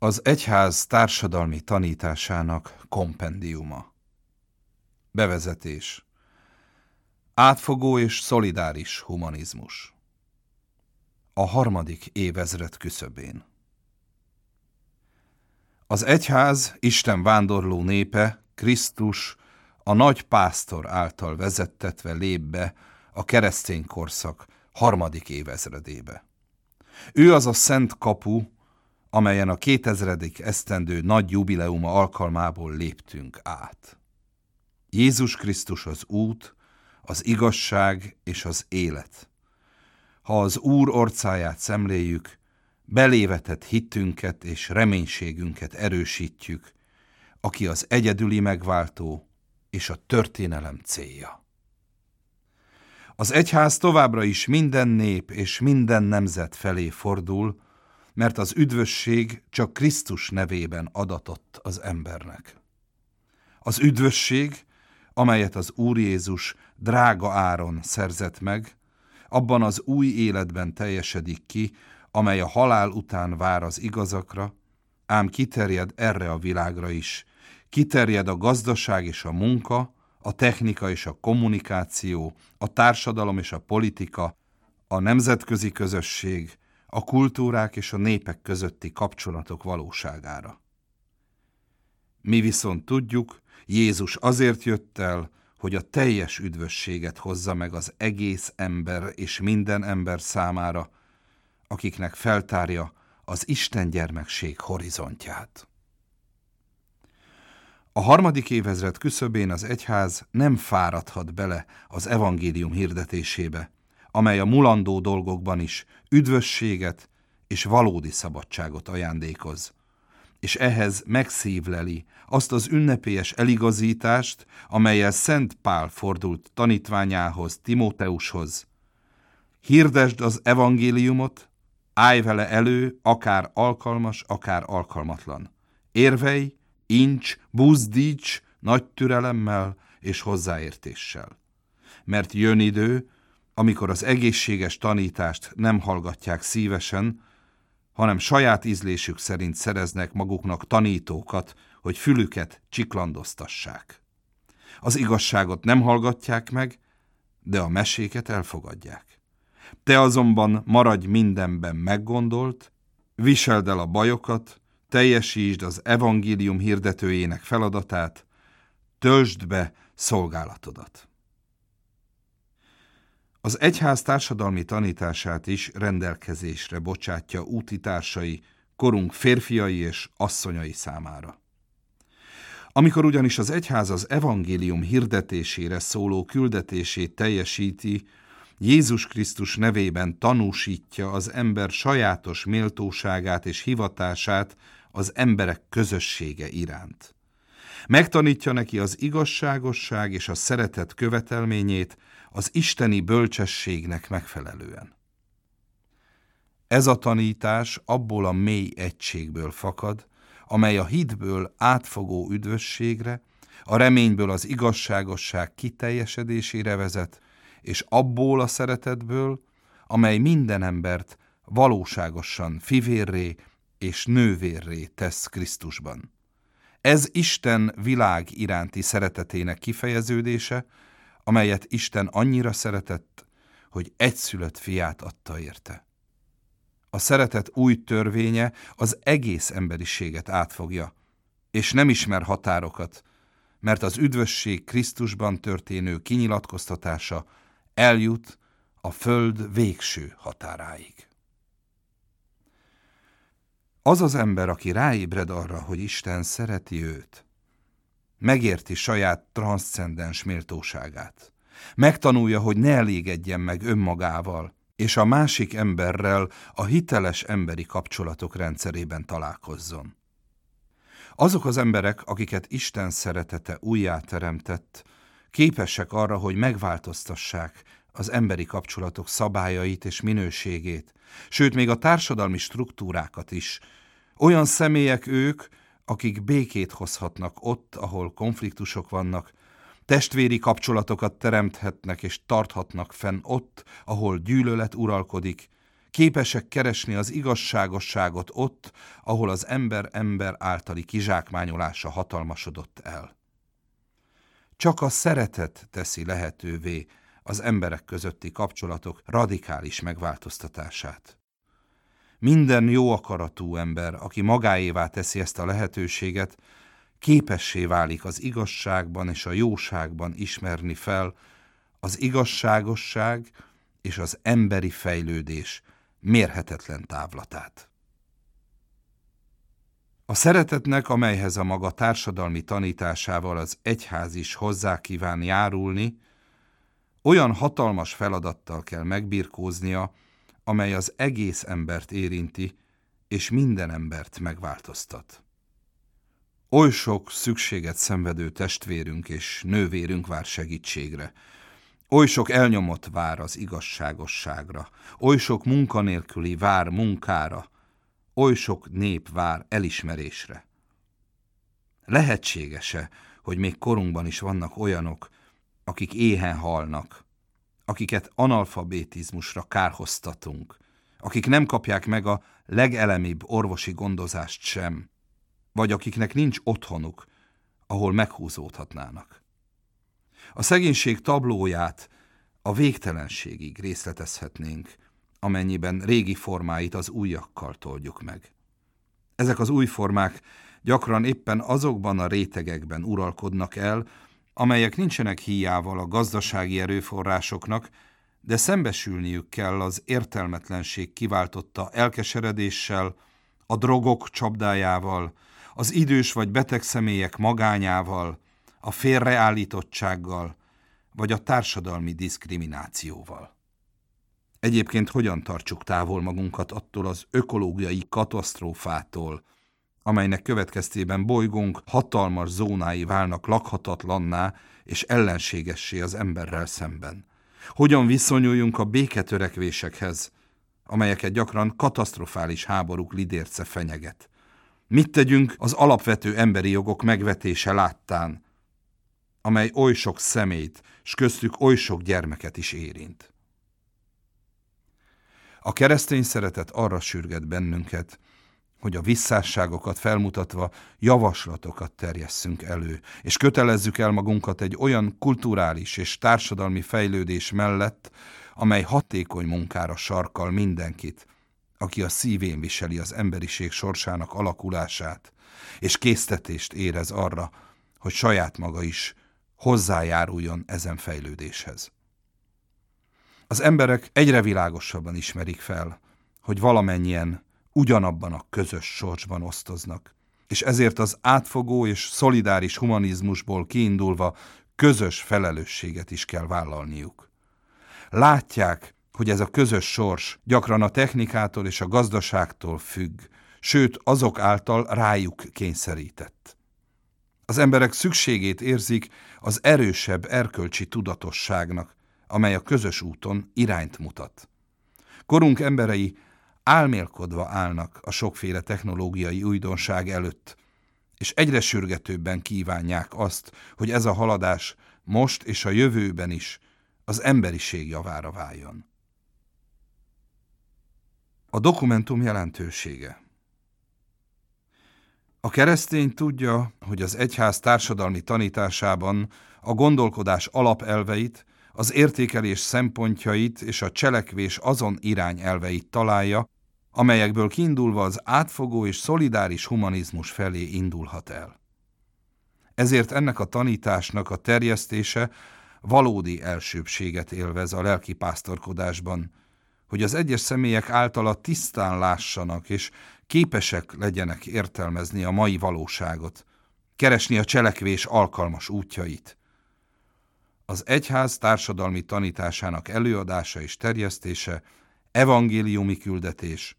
Az egyház társadalmi tanításának kompendiuma. Bevezetés. Átfogó és szolidáris humanizmus. A harmadik évezred küszöbén. Az egyház, Isten vándorló népe, Krisztus, a nagy pásztor által vezettetve lép be a keresztény korszak harmadik évezredébe. Ő az a szent kapu, amelyen a 2000. esztendő nagy jubileuma alkalmából léptünk át. Jézus Krisztus az út, az igazság és az élet. Ha az Úr orcáját szemléljük, belévetett hitünket és reménységünket erősítjük, aki az egyedüli megváltó és a történelem célja. Az egyház továbbra is minden nép és minden nemzet felé fordul, mert az üdvösség csak Krisztus nevében adatott az embernek. Az üdvösség, amelyet az Úr Jézus drága áron szerzett meg, abban az új életben teljesedik ki, amely a halál után vár az igazakra, ám kiterjed erre a világra is, kiterjed a gazdaság és a munka, a technika és a kommunikáció, a társadalom és a politika, a nemzetközi közösség, a kultúrák és a népek közötti kapcsolatok valóságára. Mi viszont tudjuk, Jézus azért jött el, hogy a teljes üdvösséget hozza meg az egész ember és minden ember számára, akiknek feltárja az Isten gyermekség horizontját. A harmadik évezred küszöbén az egyház nem fáradhat bele az evangélium hirdetésébe, amely a mulandó dolgokban is üdvösséget és valódi szabadságot ajándékoz, és ehhez megszívleli azt az ünnepélyes eligazítást, amelyel Szent Pál fordult tanítványához, Timóteushoz. Hirdesd az evangéliumot, állj vele elő, akár alkalmas, akár alkalmatlan. Érvej, incs, buzdíts nagy türelemmel és hozzáértéssel. Mert jön idő, amikor az egészséges tanítást nem hallgatják szívesen, hanem saját ízlésük szerint szereznek maguknak tanítókat, hogy fülüket csiklandoztassák. Az igazságot nem hallgatják meg, de a meséket elfogadják. Te azonban maradj mindenben meggondolt, viseld el a bajokat, teljesítsd az evangélium hirdetőjének feladatát, töltsd be szolgálatodat. Az egyház társadalmi tanítását is rendelkezésre bocsátja útitársai, korunk férfiai és asszonyai számára. Amikor ugyanis az egyház az evangélium hirdetésére szóló küldetését teljesíti, Jézus Krisztus nevében tanúsítja az ember sajátos méltóságát és hivatását az emberek közössége iránt. Megtanítja neki az igazságosság és a szeretet követelményét az isteni bölcsességnek megfelelően. Ez a tanítás abból a mély egységből fakad, amely a hitből átfogó üdvösségre, a reményből az igazságosság kiteljesedésére vezet, és abból a szeretetből, amely minden embert valóságosan fivérré és nővérré tesz Krisztusban. Ez Isten világ iránti szeretetének kifejeződése, amelyet Isten annyira szeretett, hogy egyszülött fiát adta érte. A szeretet új törvénye az egész emberiséget átfogja, és nem ismer határokat, mert az üdvösség Krisztusban történő kinyilatkoztatása eljut a föld végső határáig. Az az ember, aki ráébred arra, hogy Isten szereti őt, megérti saját transzcendens méltóságát. Megtanulja, hogy ne elégedjen meg önmagával, és a másik emberrel a hiteles emberi kapcsolatok rendszerében találkozzon. Azok az emberek, akiket Isten szeretete újjáteremtett, képesek arra, hogy megváltoztassák az emberi kapcsolatok szabályait és minőségét, sőt még a társadalmi struktúrákat is. Olyan személyek ők, akik békét hozhatnak ott, ahol konfliktusok vannak, testvéri kapcsolatokat teremthetnek és tarthatnak fenn ott, ahol gyűlölet uralkodik, képesek keresni az igazságosságot ott, ahol az ember-ember általi kizsákmányolása hatalmasodott el. Csak a szeretet teszi lehetővé az emberek közötti kapcsolatok radikális megváltoztatását. Minden jó akaratú ember, aki magáévá teszi ezt a lehetőséget, képessé válik az igazságban és a jóságban ismerni fel az igazságosság és az emberi fejlődés mérhetetlen távlatát. A szeretetnek, amelyhez a maga társadalmi tanításával az egyház is hozzá kíván járulni, olyan hatalmas feladattal kell megbirkóznia, amely az egész embert érinti, és minden embert megváltoztat. Oly sok szükséget szenvedő testvérünk és nővérünk vár segítségre, Oly sok elnyomott vár az igazságosságra, oly sok munkanélküli vár munkára, oly sok nép vár elismerésre. Lehetséges-e, hogy még korunkban is vannak olyanok, akik éhen halnak, akiket analfabetizmusra kárhoztatunk, akik nem kapják meg a legelemibb orvosi gondozást sem, vagy akiknek nincs otthonuk, ahol meghúzódhatnának. A szegénység tablóját a végtelenségig részletezhetnénk, amennyiben régi formáit az újakkal toldjuk meg. Ezek az új formák gyakran éppen azokban a rétegekben uralkodnak el, amelyek nincsenek híjával a gazdasági erőforrásoknak, de szembesülniük kell az értelmetlenség kiváltotta elkeseredéssel, a drogok csapdájával, az idős vagy beteg személyek magányával, a félreállítottsággal, vagy a társadalmi diszkriminációval. Egyébként hogyan tartsuk távol magunkat attól az ökológiai katasztrófától, amelynek következtében bolygónk hatalmas zónái válnak lakhatatlanná és ellenségessé az emberrel szemben. Hogyan viszonyuljunk a béketörekvésekhez, amelyeket gyakran katasztrofális háborúk lidérce fenyeget. Mit tegyünk az alapvető emberi jogok megvetése láttán, amely oly sok szemét, s köztük oly sok gyermeket is érint. A keresztény szeretet arra sürget bennünket, hogy a visszásságokat felmutatva javaslatokat terjesszünk elő, és kötelezzük el magunkat egy olyan kulturális és társadalmi fejlődés mellett, amely hatékony munkára sarkal mindenkit, aki a szívén viseli az emberiség sorsának alakulását, és késztetést érez arra, hogy saját maga is hozzájáruljon ezen fejlődéshez. Az emberek egyre világosabban ismerik fel, hogy valamennyien ugyanabban a közös sorsban osztoznak, és ezért az átfogó és szolidáris humanizmusból kiindulva közös felelősséget is kell vállalniuk. Látják, hogy ez a közös sors gyakran a technikától és a gazdaságtól függ, sőt azok által rájuk kényszerített. Az emberek szükségét érzik az erősebb erkölcsi tudatosságnak, amely a közös úton irányt mutat. Korunk emberei álmélkodva állnak a sokféle technológiai újdonság előtt, és egyre sürgetőbben kívánják azt, hogy ez a haladás most és a jövőben is az emberiség javára váljon. A dokumentum jelentősége a keresztény tudja, hogy az egyház társadalmi tanításában a gondolkodás alapelveit, az értékelés szempontjait és a cselekvés azon irányelveit találja, amelyekből kiindulva az átfogó és szolidáris humanizmus felé indulhat el. Ezért ennek a tanításnak a terjesztése valódi elsőbséget élvez a lelki pásztorkodásban, hogy az egyes személyek általa tisztán lássanak és képesek legyenek értelmezni a mai valóságot, keresni a cselekvés alkalmas útjait. Az egyház társadalmi tanításának előadása és terjesztése evangéliumi küldetés,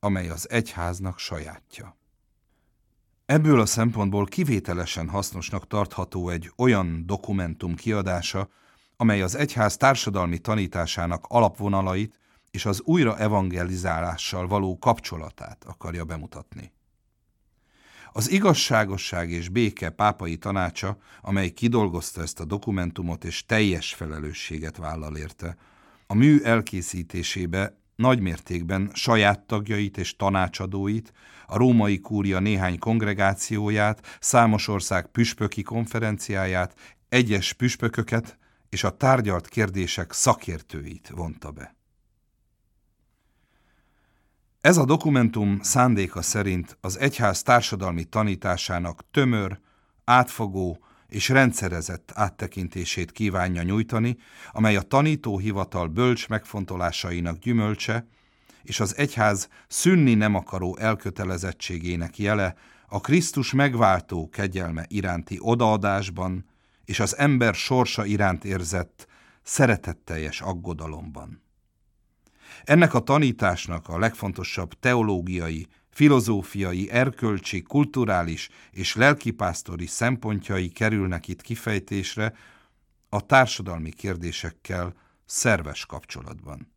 amely az egyháznak sajátja. Ebből a szempontból kivételesen hasznosnak tartható egy olyan dokumentum kiadása, amely az egyház társadalmi tanításának alapvonalait és az újra evangelizálással való kapcsolatát akarja bemutatni. Az igazságosság és béke pápai tanácsa, amely kidolgozta ezt a dokumentumot és teljes felelősséget vállal érte, a mű elkészítésébe nagymértékben saját tagjait és tanácsadóit, a római kúria néhány kongregációját, számos ország püspöki konferenciáját, egyes püspököket és a tárgyalt kérdések szakértőit vonta be. Ez a dokumentum szándéka szerint az egyház társadalmi tanításának tömör, átfogó és rendszerezett áttekintését kívánja nyújtani, amely a tanítóhivatal bölcs megfontolásainak gyümölcse, és az egyház szünni nem akaró elkötelezettségének jele a Krisztus megváltó kegyelme iránti odaadásban és az ember sorsa iránt érzett szeretetteljes aggodalomban. Ennek a tanításnak a legfontosabb teológiai, filozófiai, erkölcsi, kulturális és lelkipásztori szempontjai kerülnek itt kifejtésre a társadalmi kérdésekkel szerves kapcsolatban.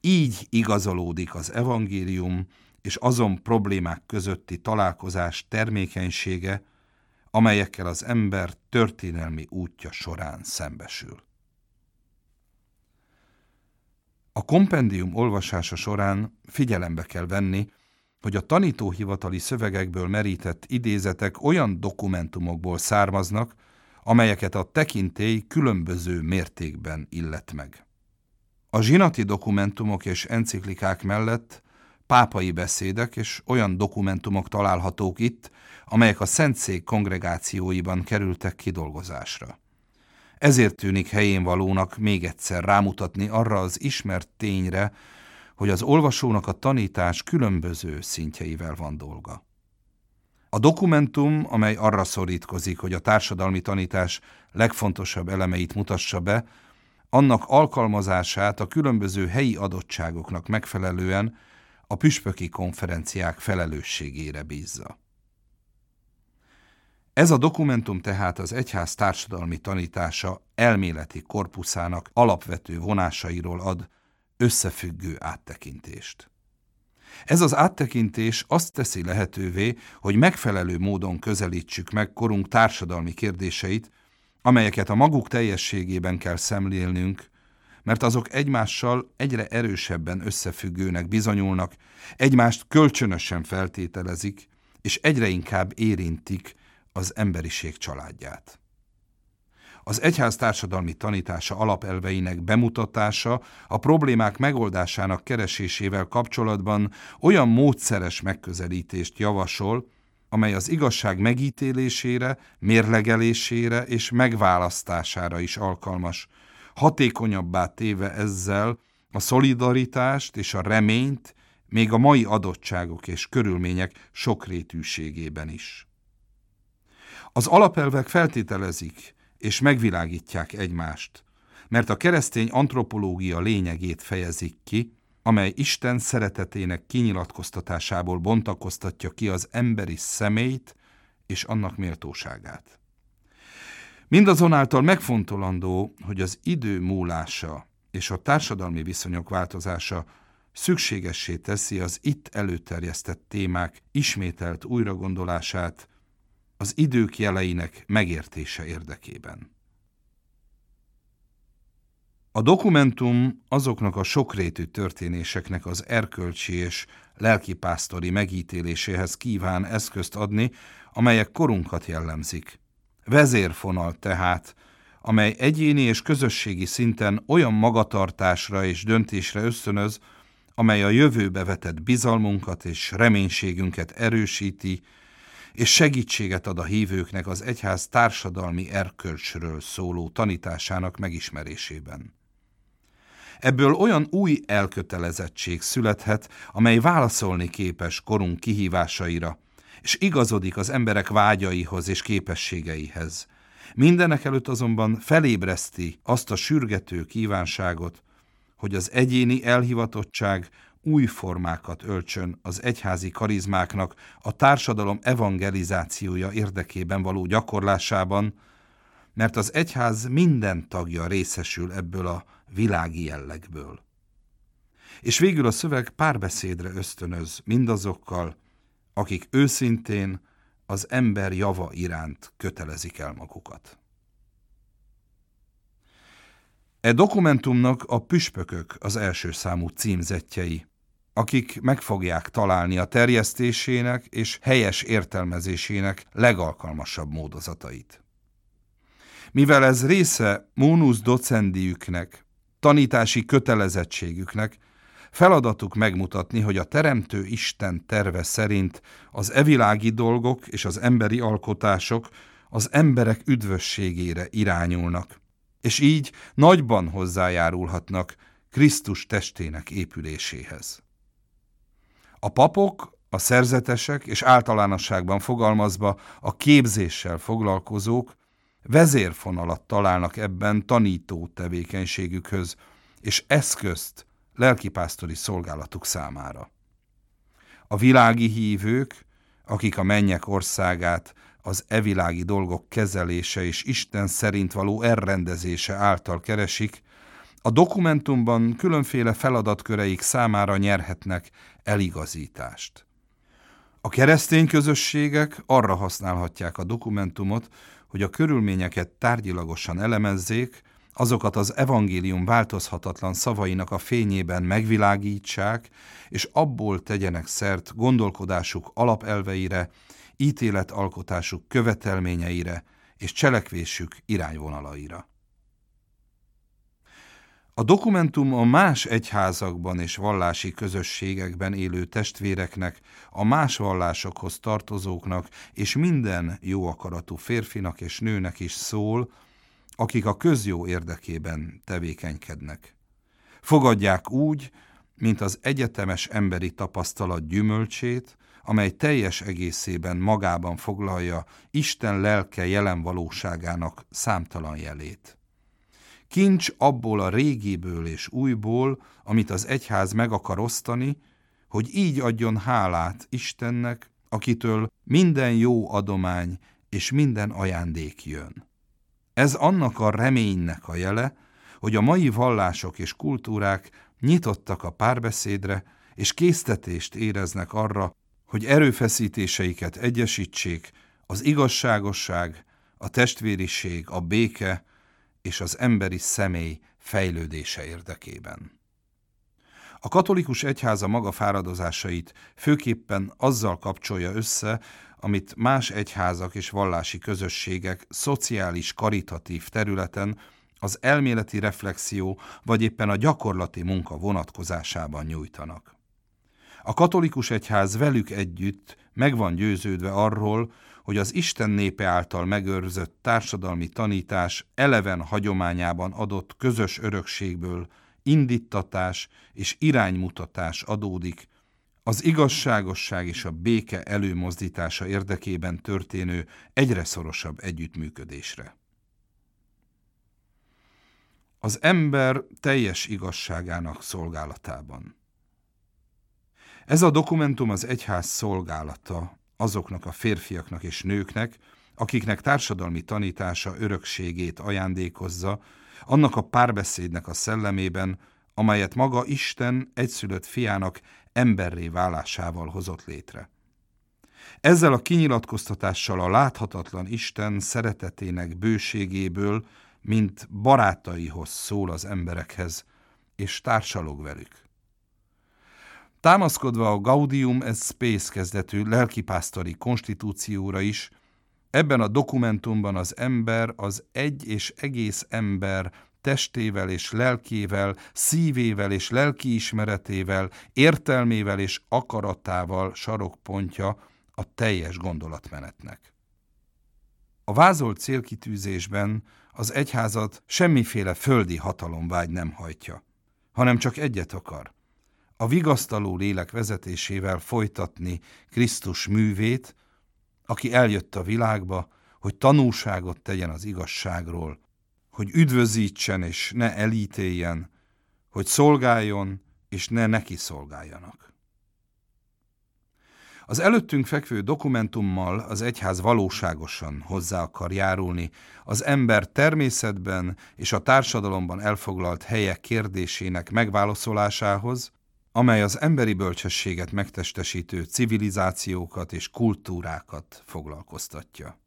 Így igazolódik az evangélium és azon problémák közötti találkozás termékenysége, amelyekkel az ember történelmi útja során szembesül. A kompendium olvasása során figyelembe kell venni, hogy a tanítóhivatali szövegekből merített idézetek olyan dokumentumokból származnak, amelyeket a tekintély különböző mértékben illet meg. A zsinati dokumentumok és enciklikák mellett pápai beszédek és olyan dokumentumok találhatók itt, amelyek a Szentszék kongregációiban kerültek kidolgozásra. Ezért tűnik helyén valónak még egyszer rámutatni arra az ismert tényre, hogy az olvasónak a tanítás különböző szintjeivel van dolga. A dokumentum, amely arra szorítkozik, hogy a társadalmi tanítás legfontosabb elemeit mutassa be, annak alkalmazását a különböző helyi adottságoknak megfelelően a püspöki konferenciák felelősségére bízza. Ez a dokumentum tehát az egyház társadalmi tanítása elméleti korpuszának alapvető vonásairól ad összefüggő áttekintést. Ez az áttekintés azt teszi lehetővé, hogy megfelelő módon közelítsük meg korunk társadalmi kérdéseit, amelyeket a maguk teljességében kell szemlélnünk, mert azok egymással egyre erősebben összefüggőnek bizonyulnak, egymást kölcsönösen feltételezik, és egyre inkább érintik az emberiség családját. Az egyház társadalmi tanítása alapelveinek bemutatása a problémák megoldásának keresésével kapcsolatban olyan módszeres megközelítést javasol, amely az igazság megítélésére, mérlegelésére és megválasztására is alkalmas, hatékonyabbá téve ezzel a szolidaritást és a reményt még a mai adottságok és körülmények sokrétűségében is. Az alapelvek feltételezik és megvilágítják egymást, mert a keresztény antropológia lényegét fejezik ki, amely Isten szeretetének kinyilatkoztatásából bontakoztatja ki az emberi személyt és annak méltóságát. Mindazonáltal megfontolandó, hogy az idő múlása és a társadalmi viszonyok változása szükségessé teszi az itt előterjesztett témák ismételt újragondolását az idők jeleinek megértése érdekében. A dokumentum azoknak a sokrétű történéseknek az erkölcsi és lelkipásztori megítéléséhez kíván eszközt adni, amelyek korunkat jellemzik. Vezérfonal tehát, amely egyéni és közösségi szinten olyan magatartásra és döntésre ösztönöz, amely a jövőbe vetett bizalmunkat és reménységünket erősíti, és segítséget ad a hívőknek az egyház társadalmi erkölcsről szóló tanításának megismerésében. Ebből olyan új elkötelezettség születhet, amely válaszolni képes korunk kihívásaira, és igazodik az emberek vágyaihoz és képességeihez. Mindenek előtt azonban felébreszti azt a sürgető kívánságot, hogy az egyéni elhivatottság új formákat öltsön az egyházi karizmáknak a társadalom evangelizációja érdekében való gyakorlásában, mert az egyház minden tagja részesül ebből a világi jellegből. És végül a szöveg párbeszédre ösztönöz mindazokkal, akik őszintén az ember java iránt kötelezik el magukat. E dokumentumnak a püspökök az első számú címzetjei, akik meg fogják találni a terjesztésének és helyes értelmezésének legalkalmasabb módozatait. Mivel ez része mónusz docendiüknek, tanítási kötelezettségüknek, feladatuk megmutatni, hogy a Teremtő Isten terve szerint az evilági dolgok és az emberi alkotások az emberek üdvösségére irányulnak, és így nagyban hozzájárulhatnak Krisztus testének épüléséhez. A papok, a szerzetesek és általánosságban fogalmazva a képzéssel foglalkozók vezérfonalat találnak ebben tanító tevékenységükhöz, és eszközt lelkipásztori szolgálatuk számára. A világi hívők, akik a mennyek országát az evilági dolgok kezelése és Isten szerint való elrendezése által keresik, a dokumentumban különféle feladatköreik számára nyerhetnek eligazítást. A keresztény közösségek arra használhatják a dokumentumot, hogy a körülményeket tárgyilagosan elemezzék, azokat az evangélium változhatatlan szavainak a fényében megvilágítsák, és abból tegyenek szert gondolkodásuk alapelveire, ítéletalkotásuk követelményeire és cselekvésük irányvonalaira. A dokumentum a más egyházakban és vallási közösségekben élő testvéreknek, a más vallásokhoz tartozóknak és minden jó akaratú férfinak és nőnek is szól, akik a közjó érdekében tevékenykednek. Fogadják úgy, mint az egyetemes emberi tapasztalat gyümölcsét, amely teljes egészében magában foglalja Isten lelke jelen valóságának számtalan jelét. Kincs abból a régiből és újból, amit az egyház meg akar osztani, hogy így adjon hálát Istennek, akitől minden jó adomány és minden ajándék jön. Ez annak a reménynek a jele, hogy a mai vallások és kultúrák nyitottak a párbeszédre, és késztetést éreznek arra, hogy erőfeszítéseiket egyesítsék az igazságosság, a testvériség, a béke és az emberi személy fejlődése érdekében. A katolikus egyháza maga fáradozásait főképpen azzal kapcsolja össze, amit más egyházak és vallási közösségek szociális karitatív területen az elméleti reflexió vagy éppen a gyakorlati munka vonatkozásában nyújtanak. A katolikus egyház velük együtt meg van győződve arról, hogy az Isten népe által megőrzött társadalmi tanítás eleven hagyományában adott közös örökségből indítatás és iránymutatás adódik az igazságosság és a béke előmozdítása érdekében történő egyre szorosabb együttműködésre. Az ember teljes igazságának szolgálatában. Ez a dokumentum az egyház szolgálata azoknak a férfiaknak és nőknek, akiknek társadalmi tanítása örökségét ajándékozza, annak a párbeszédnek a szellemében, amelyet maga Isten egyszülött fiának emberré válásával hozott létre. Ezzel a kinyilatkoztatással a láthatatlan Isten szeretetének bőségéből, mint barátaihoz szól az emberekhez, és társalog velük. Támaszkodva a Gaudium et Space kezdetű lelkipásztori konstitúcióra is, ebben a dokumentumban az ember az egy és egész ember testével és lelkével, szívével és lelkiismeretével, értelmével és akaratával sarokpontja a teljes gondolatmenetnek. A vázolt célkitűzésben az egyházat semmiféle földi hatalomvágy nem hajtja, hanem csak egyet akar. A vigasztaló lélek vezetésével folytatni Krisztus művét, aki eljött a világba, hogy tanúságot tegyen az igazságról, hogy üdvözítsen és ne elítéljen, hogy szolgáljon és ne neki szolgáljanak. Az előttünk fekvő dokumentummal az egyház valóságosan hozzá akar járulni az ember természetben és a társadalomban elfoglalt helye kérdésének megválaszolásához, amely az emberi bölcsességet megtestesítő civilizációkat és kultúrákat foglalkoztatja.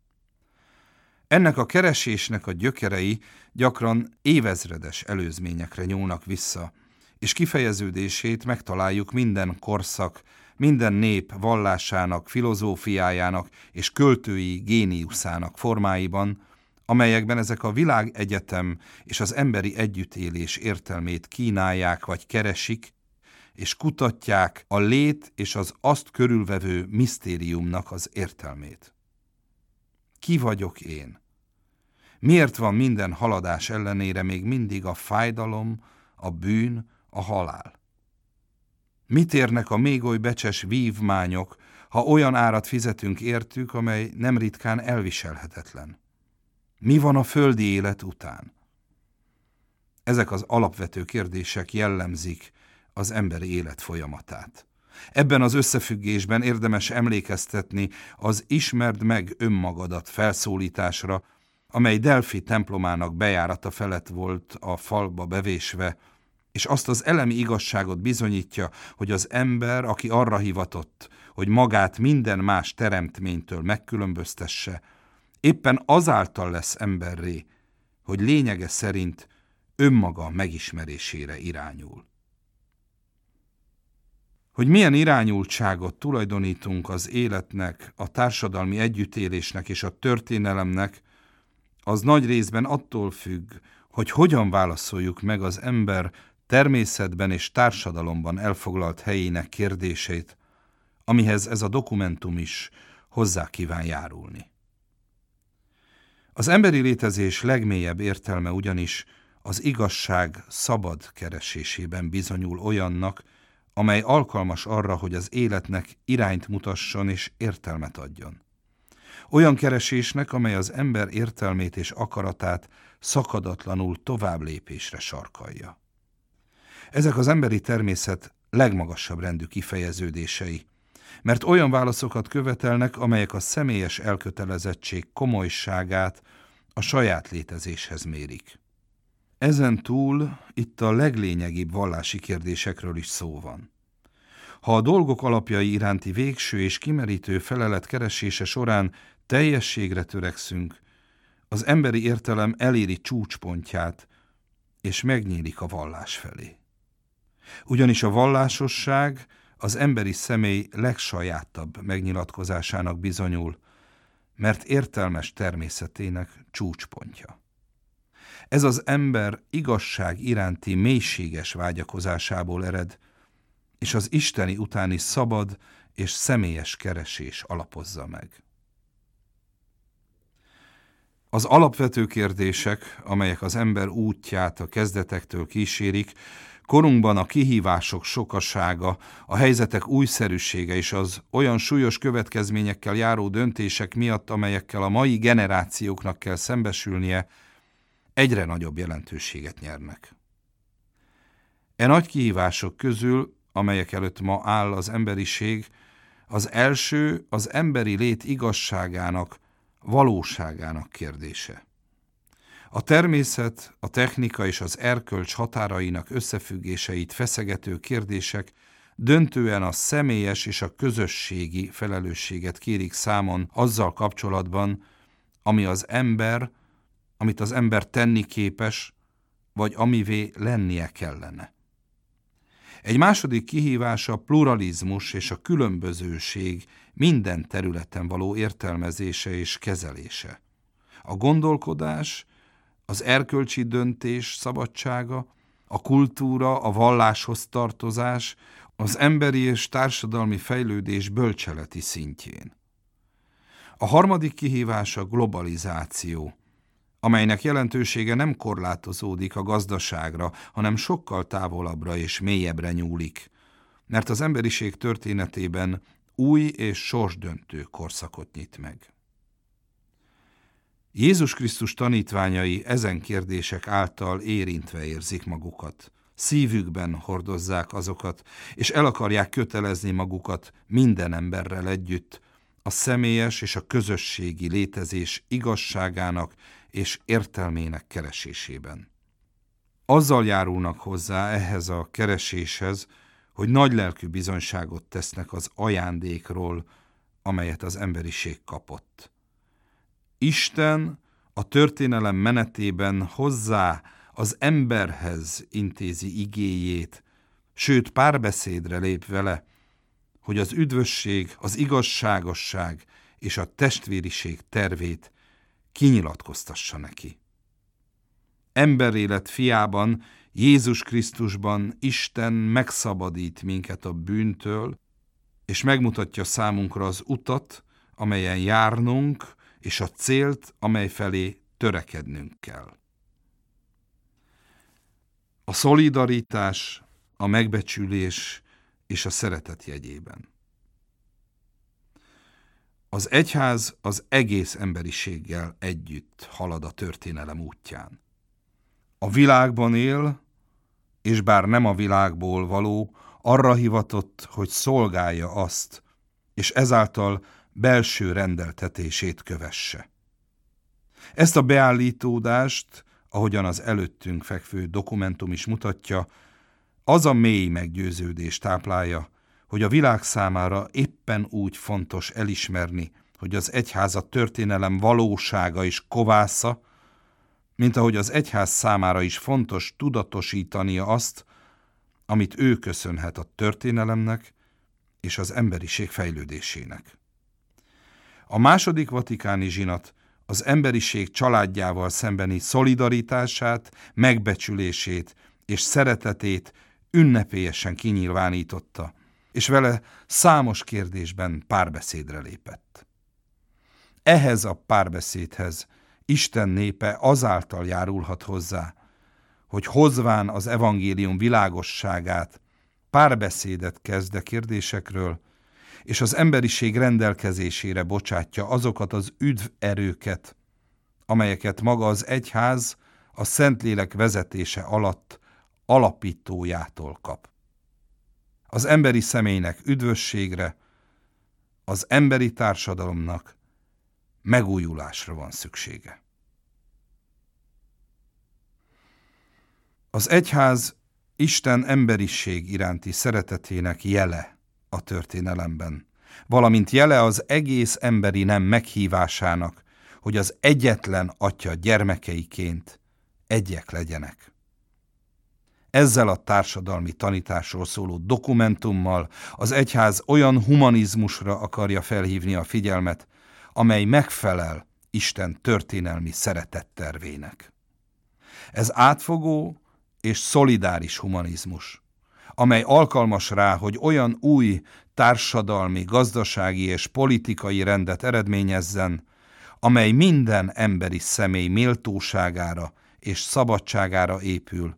Ennek a keresésnek a gyökerei gyakran évezredes előzményekre nyúlnak vissza, és kifejeződését megtaláljuk minden korszak, minden nép vallásának, filozófiájának és költői géniuszának formáiban, amelyekben ezek a világegyetem és az emberi együttélés értelmét kínálják vagy keresik, és kutatják a lét és az azt körülvevő misztériumnak az értelmét. Ki vagyok én? Miért van minden haladás ellenére még mindig a fájdalom, a bűn, a halál? Mit érnek a még oly becses vívmányok, ha olyan árat fizetünk értük, amely nem ritkán elviselhetetlen? Mi van a földi élet után? Ezek az alapvető kérdések jellemzik az emberi élet folyamatát. Ebben az összefüggésben érdemes emlékeztetni az ismerd meg önmagadat felszólításra, amely Delfi templomának bejárata felett volt a falba bevésve, és azt az elemi igazságot bizonyítja, hogy az ember, aki arra hivatott, hogy magát minden más teremtménytől megkülönböztesse, éppen azáltal lesz emberré, hogy lényege szerint önmaga megismerésére irányul. Hogy milyen irányultságot tulajdonítunk az életnek, a társadalmi együttélésnek és a történelemnek, az nagy részben attól függ, hogy hogyan válaszoljuk meg az ember természetben és társadalomban elfoglalt helyének kérdését, amihez ez a dokumentum is hozzá kíván járulni. Az emberi létezés legmélyebb értelme ugyanis az igazság szabad keresésében bizonyul olyannak, amely alkalmas arra, hogy az életnek irányt mutasson és értelmet adjon. Olyan keresésnek, amely az ember értelmét és akaratát szakadatlanul tovább lépésre sarkalja. Ezek az emberi természet legmagasabb rendű kifejeződései, mert olyan válaszokat követelnek, amelyek a személyes elkötelezettség komolyságát a saját létezéshez mérik. Ezen túl itt a leglényegibb vallási kérdésekről is szó van. Ha a dolgok alapjai iránti végső és kimerítő felelet keresése során teljességre törekszünk, az emberi értelem eléri csúcspontját, és megnyílik a vallás felé. Ugyanis a vallásosság az emberi személy legsajátabb megnyilatkozásának bizonyul, mert értelmes természetének csúcspontja. Ez az ember igazság iránti mélységes vágyakozásából ered, és az isteni utáni szabad és személyes keresés alapozza meg. Az alapvető kérdések, amelyek az ember útját a kezdetektől kísérik, korunkban a kihívások sokasága, a helyzetek újszerűsége és az olyan súlyos következményekkel járó döntések miatt, amelyekkel a mai generációknak kell szembesülnie, egyre nagyobb jelentőséget nyernek. E nagy kihívások közül, amelyek előtt ma áll az emberiség, az első az emberi lét igazságának, valóságának kérdése. A természet, a technika és az erkölcs határainak összefüggéseit feszegető kérdések döntően a személyes és a közösségi felelősséget kérik számon azzal kapcsolatban, ami az ember, amit az ember tenni képes, vagy amivé lennie kellene. Egy második kihívás a pluralizmus és a különbözőség minden területen való értelmezése és kezelése. A gondolkodás, az erkölcsi döntés szabadsága, a kultúra, a valláshoz tartozás, az emberi és társadalmi fejlődés bölcseleti szintjén. A harmadik kihívás a globalizáció, amelynek jelentősége nem korlátozódik a gazdaságra, hanem sokkal távolabbra és mélyebbre nyúlik, mert az emberiség történetében új és sorsdöntő korszakot nyit meg. Jézus Krisztus tanítványai ezen kérdések által érintve érzik magukat, szívükben hordozzák azokat, és el akarják kötelezni magukat minden emberrel együtt, a személyes és a közösségi létezés igazságának és értelmének keresésében. Azzal járulnak hozzá ehhez a kereséshez, hogy nagy lelkű bizonyságot tesznek az ajándékról, amelyet az emberiség kapott. Isten a történelem menetében hozzá az emberhez intézi igéjét, sőt párbeszédre lép vele, hogy az üdvösség, az igazságosság és a testvériség tervét kinyilatkoztassa neki. Emberélet fiában, Jézus Krisztusban Isten megszabadít minket a bűntől, és megmutatja számunkra az utat, amelyen járnunk, és a célt, amely felé törekednünk kell. A szolidaritás, a megbecsülés és a szeretet jegyében. Az egyház az egész emberiséggel együtt halad a történelem útján. A világban él, és bár nem a világból való, arra hivatott, hogy szolgálja azt, és ezáltal belső rendeltetését kövesse. Ezt a beállítódást, ahogyan az előttünk fekvő dokumentum is mutatja, az a mély meggyőződés táplálja, hogy a világ számára éppen úgy fontos elismerni, hogy az egyháza történelem valósága és kovásza, mint ahogy az egyház számára is fontos tudatosítania azt, amit ő köszönhet a történelemnek és az emberiség fejlődésének. A második vatikáni zsinat az emberiség családjával szembeni szolidaritását, megbecsülését és szeretetét ünnepélyesen kinyilvánította, és vele számos kérdésben párbeszédre lépett. Ehhez a párbeszédhez Isten népe azáltal járulhat hozzá, hogy hozván az evangélium világosságát, párbeszédet kezd a kérdésekről, és az emberiség rendelkezésére bocsátja azokat az üdv erőket, amelyeket maga az egyház a Szentlélek vezetése alatt alapítójától kap. Az emberi személynek üdvösségre, az emberi társadalomnak megújulásra van szüksége. Az egyház Isten emberiség iránti szeretetének jele a történelemben, valamint jele az egész emberi nem meghívásának, hogy az egyetlen atya gyermekeiként egyek legyenek. Ezzel a társadalmi tanításról szóló dokumentummal az egyház olyan humanizmusra akarja felhívni a figyelmet, amely megfelel Isten történelmi szeretettervének. Ez átfogó és szolidáris humanizmus, amely alkalmas rá, hogy olyan új társadalmi, gazdasági és politikai rendet eredményezzen, amely minden emberi személy méltóságára és szabadságára épül,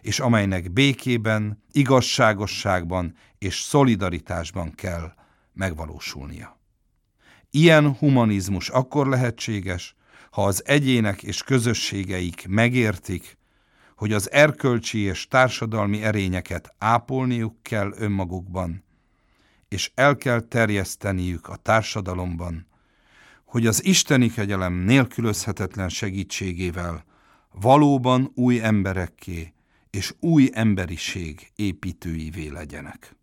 és amelynek békében, igazságosságban és szolidaritásban kell megvalósulnia. Ilyen humanizmus akkor lehetséges, ha az egyének és közösségeik megértik, hogy az erkölcsi és társadalmi erényeket ápolniuk kell önmagukban, és el kell terjeszteniük a társadalomban, hogy az isteni kegyelem nélkülözhetetlen segítségével valóban új emberekké és új emberiség építőivé legyenek.